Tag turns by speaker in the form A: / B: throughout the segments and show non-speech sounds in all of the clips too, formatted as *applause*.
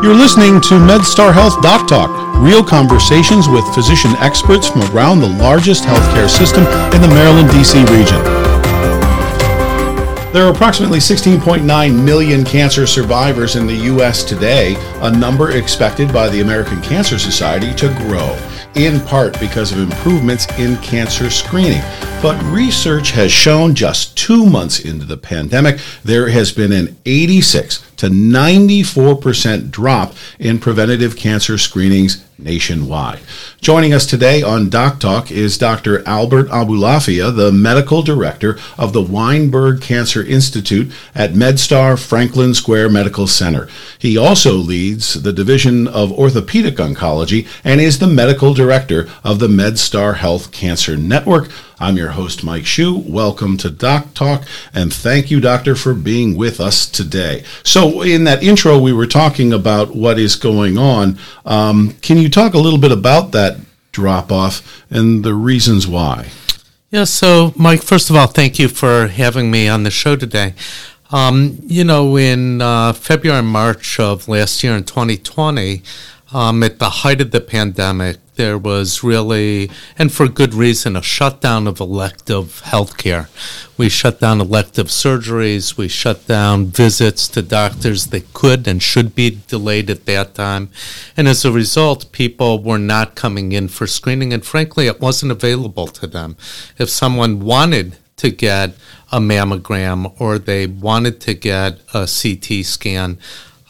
A: You're listening to MedStar Health Doc Talk, real conversations with physician experts from around the largest healthcare system in the Maryland, D.C. region. There are approximately 16.9 million cancer survivors in the U.S. today, a number expected by the American Cancer Society to grow, in part because of improvements in cancer screening. But research has shown just two months into the pandemic, there has been an 86 to 94% drop in preventative cancer screenings nationwide. Joining us today on Doc Talk is Dr. Albert Aboulafia, the medical director of the Weinberg Cancer Institute at MedStar Franklin Square Medical Center. He also leads the Division of Orthopedic Oncology and is the medical director of the MedStar Health Cancer Network. I'm your host, Mike Shu. Welcome to Doc Talk, and thank you, Doctor, for being with us today. So, in that intro, we were talking about what is going on. Um, can you talk a little bit about that drop off and the reasons why?
B: Yeah, so, Mike, first of all, thank you for having me on the show today. Um, you know, in uh, February and March of last year in 2020, um, at the height of the pandemic, there was really, and for good reason, a shutdown of elective healthcare. We shut down elective surgeries. We shut down visits to doctors that could and should be delayed at that time. And as a result, people were not coming in for screening, and frankly, it wasn't available to them. If someone wanted to get a mammogram or they wanted to get a CT scan,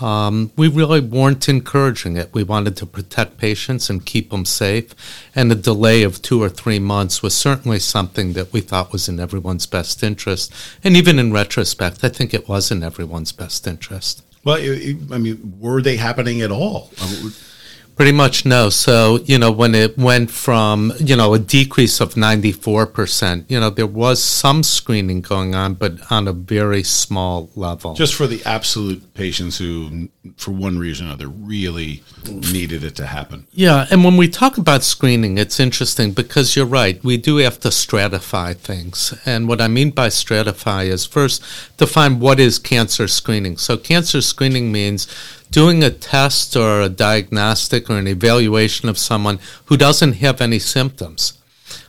B: um, we really weren't encouraging it. We wanted to protect patients and keep them safe, and a delay of two or three months was certainly something that we thought was in everyone's best interest. And even in retrospect, I think it was in everyone's best interest.
A: Well, I mean, were they happening at all?
B: Pretty much no. So, you know, when it went from, you know, a decrease of 94%, you know, there was some screening going on, but on a very small level.
A: Just for the absolute patients who, for one reason or another, really needed it to happen.
B: Yeah. And when we talk about screening, it's interesting because you're right. We do have to stratify things. And what I mean by stratify is first define what is cancer screening. So, cancer screening means doing a test or a diagnostic or an evaluation of someone who doesn't have any symptoms.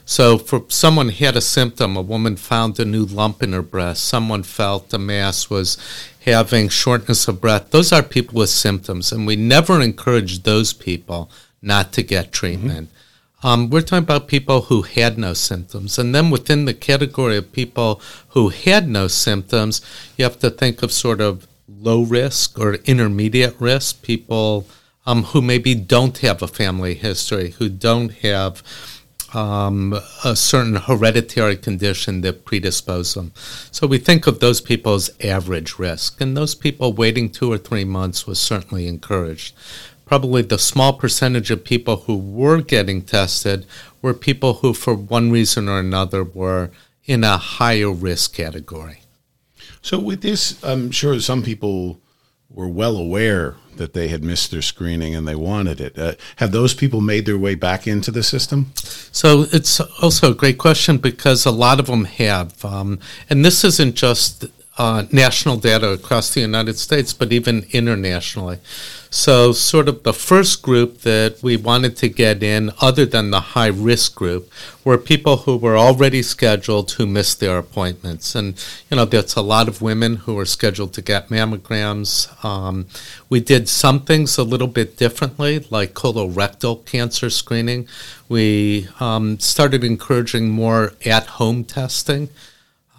B: So, for someone had a symptom, a woman found a new lump in her breast, someone felt a mass was having shortness of breath. Those are people with symptoms, and we never encourage those people not to get treatment. Mm-hmm. Um, we're talking about people who had no symptoms. And then within the category of people who had no symptoms, you have to think of sort of low risk or intermediate risk, people um, who maybe don't have a family history, who don't have um, a certain hereditary condition that predispose them. So we think of those people as average risk, and those people waiting two or three months was certainly encouraged. Probably the small percentage of people who were getting tested were people who, for one reason or another, were in a higher risk category.
A: So with this, I'm sure some people were well aware that they had missed their screening and they wanted it. Uh, have those people made their way back into the system?
B: So it's also a great question because a lot of them have. Um, and this isn't just uh, national data across the United States, but even internationally. So, sort of the first group that we wanted to get in, other than the high risk group, were people who were already scheduled who missed their appointments. And, you know, there's a lot of women who are scheduled to get mammograms. Um, we did some things a little bit differently, like colorectal cancer screening. We um, started encouraging more at home testing.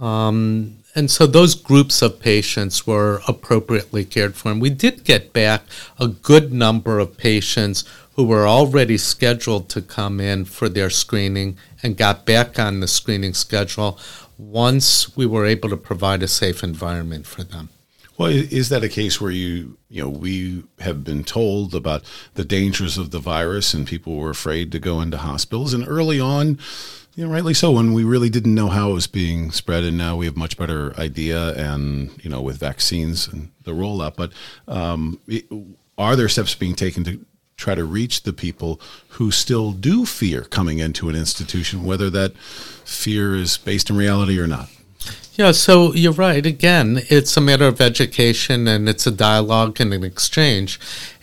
B: Um, and so those groups of patients were appropriately cared for. And we did get back a good number of patients who were already scheduled to come in for their screening and got back on the screening schedule once we were able to provide a safe environment for them.
A: Well, is that a case where you, you know, we have been told about the dangers of the virus and people were afraid to go into hospitals? And early on, yeah, rightly so. When we really didn't know how it was being spread, and now we have much better idea, and you know, with vaccines and the rollout. But um, it, are there steps being taken to try to reach the people who still do fear coming into an institution, whether that fear is based in reality or not?
B: Yeah, so you're right. Again, it's a matter of education and it's a dialogue and an exchange.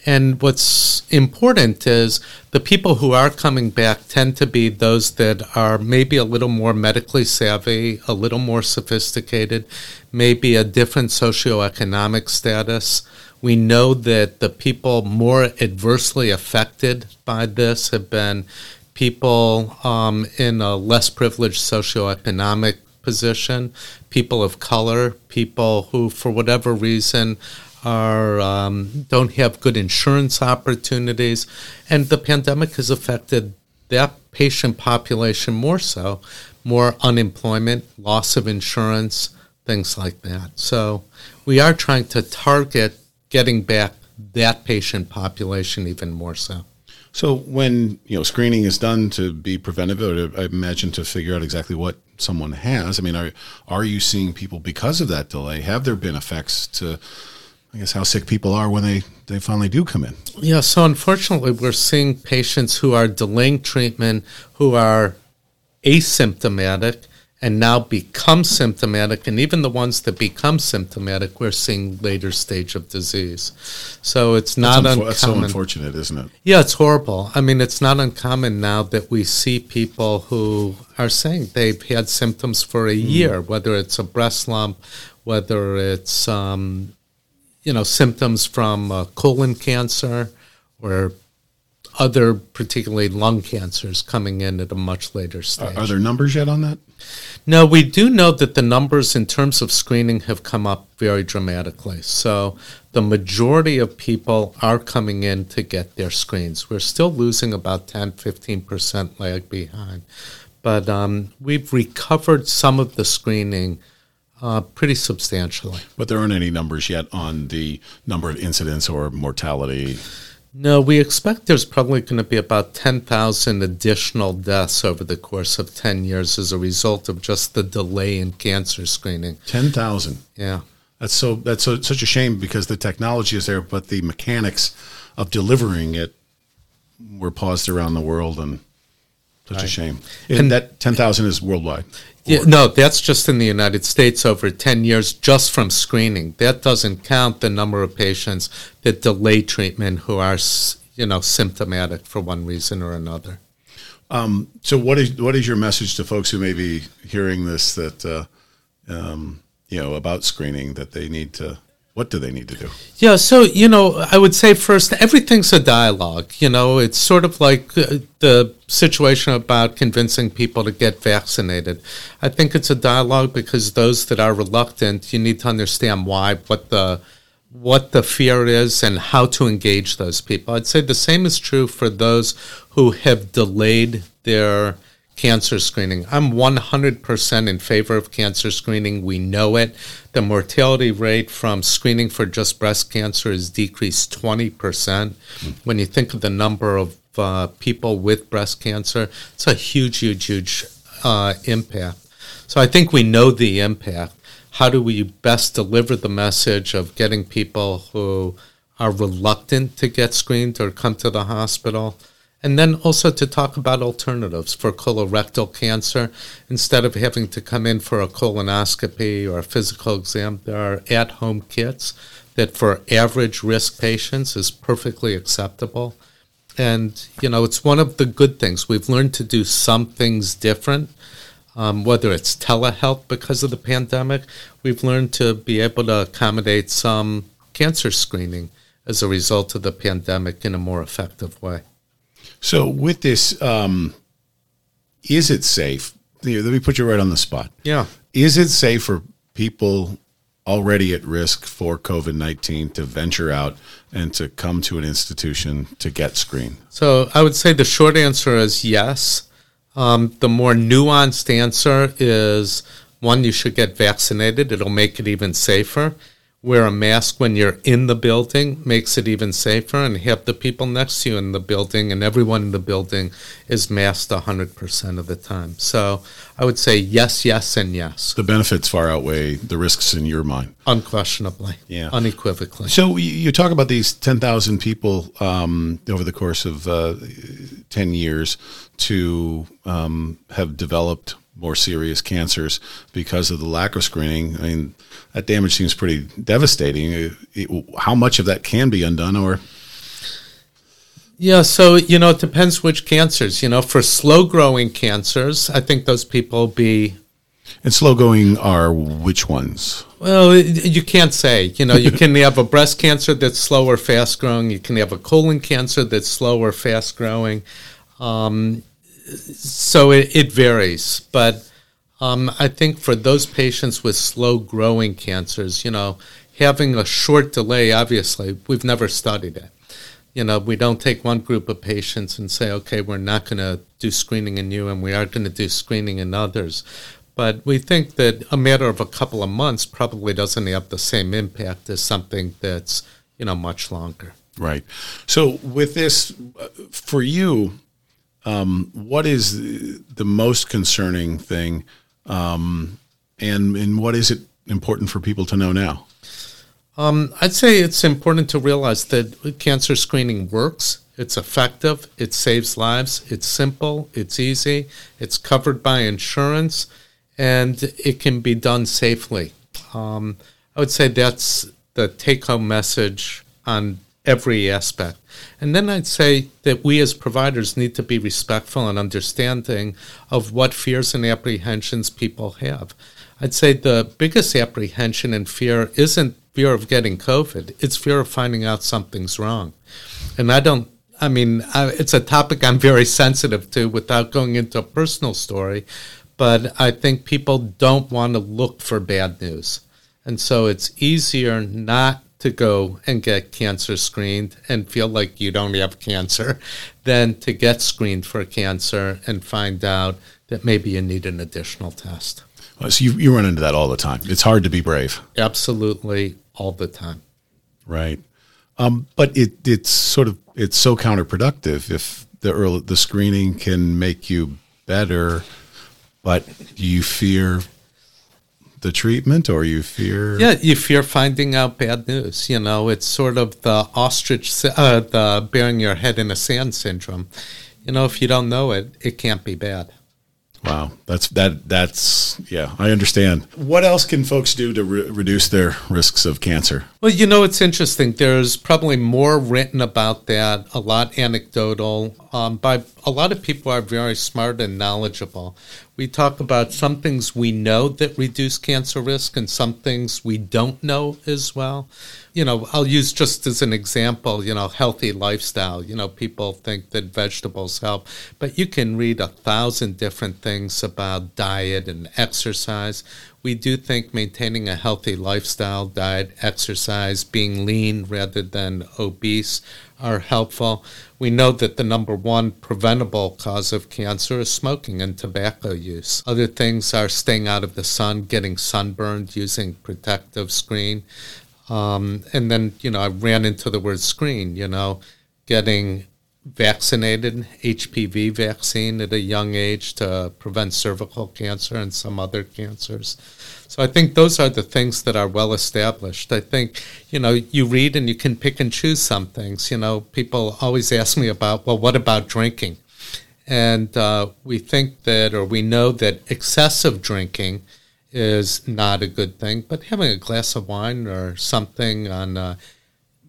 B: And what's important is the people who are coming back tend to be those that are maybe a little more medically savvy, a little more sophisticated, maybe a different socioeconomic status. We know that the people more adversely affected by this have been people um, in a less privileged socioeconomic position, people of color, people who, for whatever reason, are um, don't have good insurance opportunities, and the pandemic has affected that patient population more so, more unemployment, loss of insurance, things like that. So we are trying to target getting back that patient population even more so.
A: So when you know screening is done to be preventive, or I imagine to figure out exactly what someone has. I mean, are are you seeing people because of that delay? Have there been effects to, I guess, how sick people are when they they finally do come in?
B: Yeah. So unfortunately, we're seeing patients who are delaying treatment who are asymptomatic and now become symptomatic, and even the ones that become symptomatic, we're seeing later stage of disease. So it's not
A: that's
B: uncommon.
A: That's so unfortunate, isn't it?
B: Yeah, it's horrible. I mean, it's not uncommon now that we see people who are saying they've had symptoms for a mm. year, whether it's a breast lump, whether it's um, you know symptoms from uh, colon cancer or other, particularly lung cancers, coming in at a much later stage.
A: Are, are there numbers yet on that?
B: No, we do know that the numbers in terms of screening have come up very dramatically. So the majority of people are coming in to get their screens. We're still losing about 10, 15% lag behind. But um, we've recovered some of the screening uh, pretty substantially.
A: But there aren't any numbers yet on the number of incidents or mortality
B: no, we expect there's probably going to be about 10,000 additional deaths over the course of 10 years as a result of just the delay in cancer screening.
A: 10,000.
B: Yeah.
A: That's so that's so, such a shame because the technology is there but the mechanics of delivering it were paused around the world and such right. a shame. And, and that 10,000 is worldwide.
B: Yeah, no, that's just in the United States over 10 years just from screening. That doesn't count the number of patients that delay treatment who are, you know, symptomatic for one reason or another.
A: Um, so, what is what is your message to folks who may be hearing this that uh, um, you know about screening that they need to what do they need to do?
B: Yeah, so, you know, I would say first, everything's a dialogue. You know, it's sort of like uh, the situation about convincing people to get vaccinated. I think it's a dialogue because those that are reluctant, you need to understand why, what the what the fear is and how to engage those people. I'd say the same is true for those who have delayed their cancer screening. I'm 100% in favor of cancer screening. We know it. The mortality rate from screening for just breast cancer has decreased 20%. When you think of the number of uh, people with breast cancer, it's a huge, huge, huge uh, impact. So I think we know the impact. How do we best deliver the message of getting people who are reluctant to get screened or come to the hospital? And then also to talk about alternatives for colorectal cancer. Instead of having to come in for a colonoscopy or a physical exam, there are at home kits that for average risk patients is perfectly acceptable. And, you know, it's one of the good things. We've learned to do some things different, um, whether it's telehealth because of the pandemic. We've learned to be able to accommodate some cancer screening as a result of the pandemic in a more effective way.
A: So with this, um, is it safe? Let me put you right on the spot.
B: Yeah.
A: Is it safe for people already at risk for COVID 19 to venture out and to come to an institution to get screened?
B: So I would say the short answer is yes. Um, the more nuanced answer is one, you should get vaccinated, it'll make it even safer wear a mask when you're in the building makes it even safer and have the people next to you in the building and everyone in the building is masked 100% of the time. So i would say yes yes and yes.
A: The benefits far outweigh the risks in your mind.
B: Unquestionably.
A: Yeah.
B: Unequivocally.
A: So you talk about these 10000 people um, over the course of uh, 10 years to um, have developed more serious cancers because of the lack of screening. I mean, that damage seems pretty devastating. It, it, how much of that can be undone, or
B: yeah, so you know, it depends which cancers. You know, for slow growing cancers, I think those people be.
A: And slow going are which ones?
B: Well, you can't say. You know, you can have a breast cancer that's slow or fast growing. You can have a colon cancer that's slow or fast growing. Um, so it, it, varies. But um, I think for those patients with slow growing cancers, you know, having a short delay, obviously, we've never studied it. You know, we don't take one group of patients and say, okay, we're not going to do screening in you and we are going to do screening in others. But we think that a matter of a couple of months probably doesn't have the same impact as something that's, you know, much longer.
A: Right. So with this, uh, for you, um, what is the most concerning thing, um, and and what is it important for people to know now?
B: Um, I'd say it's important to realize that cancer screening works. It's effective. It saves lives. It's simple. It's easy. It's covered by insurance, and it can be done safely. Um, I would say that's the take-home message on every aspect. And then I'd say that we as providers need to be respectful and understanding of what fears and apprehensions people have. I'd say the biggest apprehension and fear isn't fear of getting COVID, it's fear of finding out something's wrong. And I don't, I mean, it's a topic I'm very sensitive to without going into a personal story, but I think people don't want to look for bad news. And so it's easier not to go and get cancer screened and feel like you don't have cancer than to get screened for cancer and find out that maybe you need an additional test.
A: So you, you run into that all the time. It's hard to be brave.
B: Absolutely, all the time.
A: Right. Um, but it, it's sort of it's so counterproductive if the early, the screening can make you better, but you fear the treatment or you fear
B: yeah you fear finding out bad news you know it's sort of the ostrich uh, the burying your head in a sand syndrome you know if you don't know it it can't be bad
A: Wow, that's that that's yeah, I understand. What else can folks do to re- reduce their risks of cancer?
B: Well, you know, it's interesting. There's probably more written about that, a lot anecdotal, um, by a lot of people are very smart and knowledgeable. We talk about some things we know that reduce cancer risk and some things we don't know as well you know, I'll use just as an example, you know, healthy lifestyle. You know, people think that vegetables help, but you can read a thousand different things about diet and exercise. We do think maintaining a healthy lifestyle, diet, exercise, being lean rather than obese are helpful. We know that the number one preventable cause of cancer is smoking and tobacco use. Other things are staying out of the sun, getting sunburned, using protective screen. Um, and then, you know, I ran into the word screen, you know, getting vaccinated, HPV vaccine at a young age to prevent cervical cancer and some other cancers. So I think those are the things that are well established. I think, you know, you read and you can pick and choose some things. You know, people always ask me about, well, what about drinking? And uh, we think that, or we know that excessive drinking is not a good thing. But having a glass of wine or something on a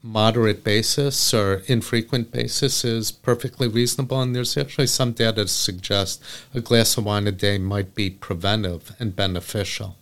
B: moderate basis or infrequent basis is perfectly reasonable. And there's actually some data to suggest a glass of wine a day might be preventive and beneficial.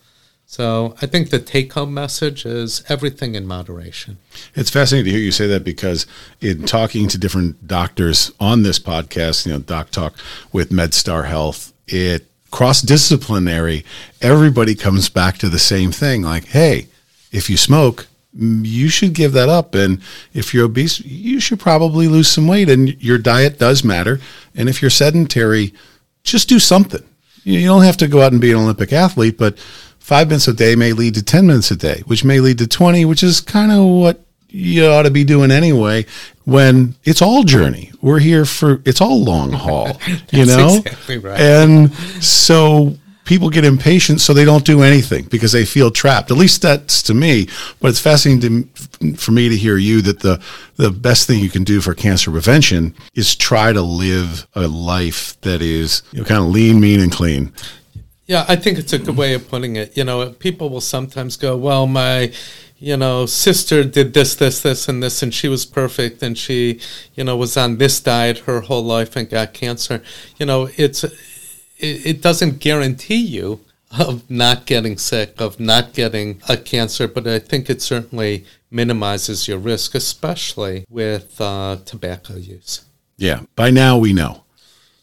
B: So I think the take home message is everything in moderation.
A: It's fascinating to hear you say that because in talking to different doctors on this podcast, you know, Doc Talk with MedStar Health, it cross disciplinary, everybody comes back to the same thing like, hey, if you smoke, you should give that up. And if you're obese, you should probably lose some weight. And your diet does matter. And if you're sedentary, just do something. You don't have to go out and be an Olympic athlete, but five minutes a day may lead to 10 minutes a day, which may lead to 20, which is kind of what you ought to be doing anyway when it's all journey we're here for it's all long haul *laughs* you know exactly right. and so people get impatient so they don't do anything because they feel trapped at least that's to me but it's fascinating to, for me to hear you that the the best thing you can do for cancer prevention is try to live a life that is you know, kind of lean mean and clean
B: Yeah, I think it's a good way of putting it. You know, people will sometimes go, "Well, my, you know, sister did this, this, this, and this, and she was perfect, and she, you know, was on this diet her whole life and got cancer." You know, it's it, it doesn't guarantee you of not getting sick, of not getting a cancer, but I think it certainly minimizes your risk, especially with uh, tobacco use.
A: Yeah, by now we know.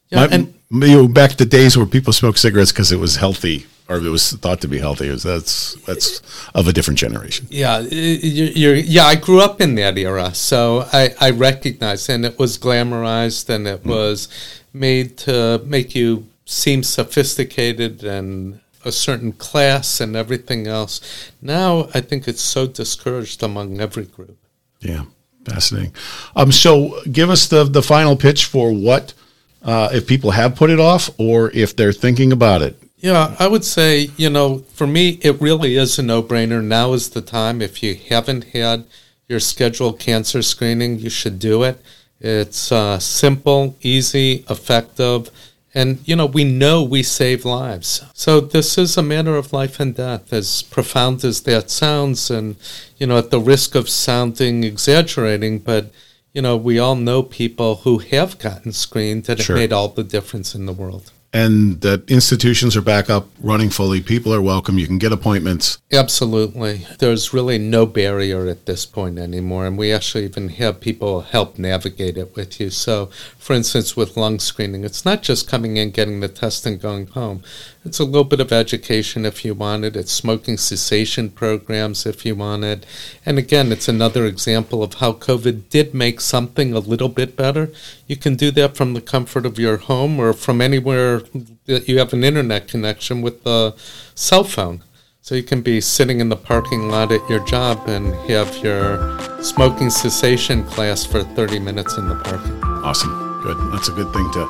B: Yeah,
A: My-
B: and
A: you know, back to days where people smoked cigarettes because it was healthy or it was thought to be healthy. Was- That's that's of a different generation.
B: Yeah, you- you're, yeah. I grew up in that era, so I, I recognize, and it was glamorized, and it was made to make you seem sophisticated and a certain class and everything else. Now, I think it's so discouraged among every group.
A: Yeah, fascinating. Um, so give us the the final pitch for what uh, if people have put it off or if they're thinking about it.
B: Yeah, I would say, you know, for me, it really is a no brainer. Now is the time. If you haven't had your scheduled cancer screening, you should do it. It's uh, simple, easy, effective. And, you know, we know we save lives. So this is a matter of life and death, as profound as that sounds. And, you know, at the risk of sounding exaggerating, but, you know, we all know people who have gotten screened and
A: Sure.
B: it made all the difference in the world.
A: And the institutions are back up running fully. People are welcome. You can get appointments.
B: Absolutely. There's really no barrier at this point anymore. And we actually even have people help navigate it with you. So, for instance, with lung screening, it's not just coming in, getting the test, and going home. It's a little bit of education if you want it. It's smoking cessation programs if you want it. And again, it's another example of how COVID did make something a little bit better. You can do that from the comfort of your home or from anywhere you have an internet connection with the cell phone. So you can be sitting in the parking lot at your job and have your smoking cessation class for 30 minutes in the parking.
A: Awesome. Good. That's a good thing to,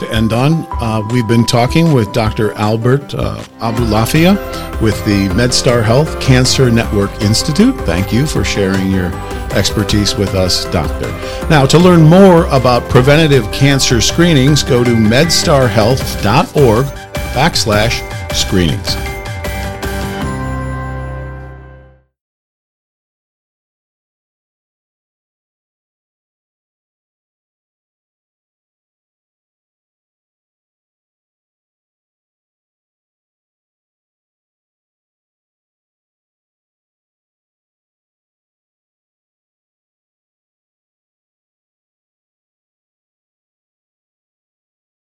A: to end on. Uh, we've been talking with Dr. Albert uh, Aboulafia with the MedStar Health Cancer Network Institute. Thank you for sharing your expertise with us, Doctor. Now, to learn more about preventative cancer screenings, go to medstarhealth.org backslash screenings.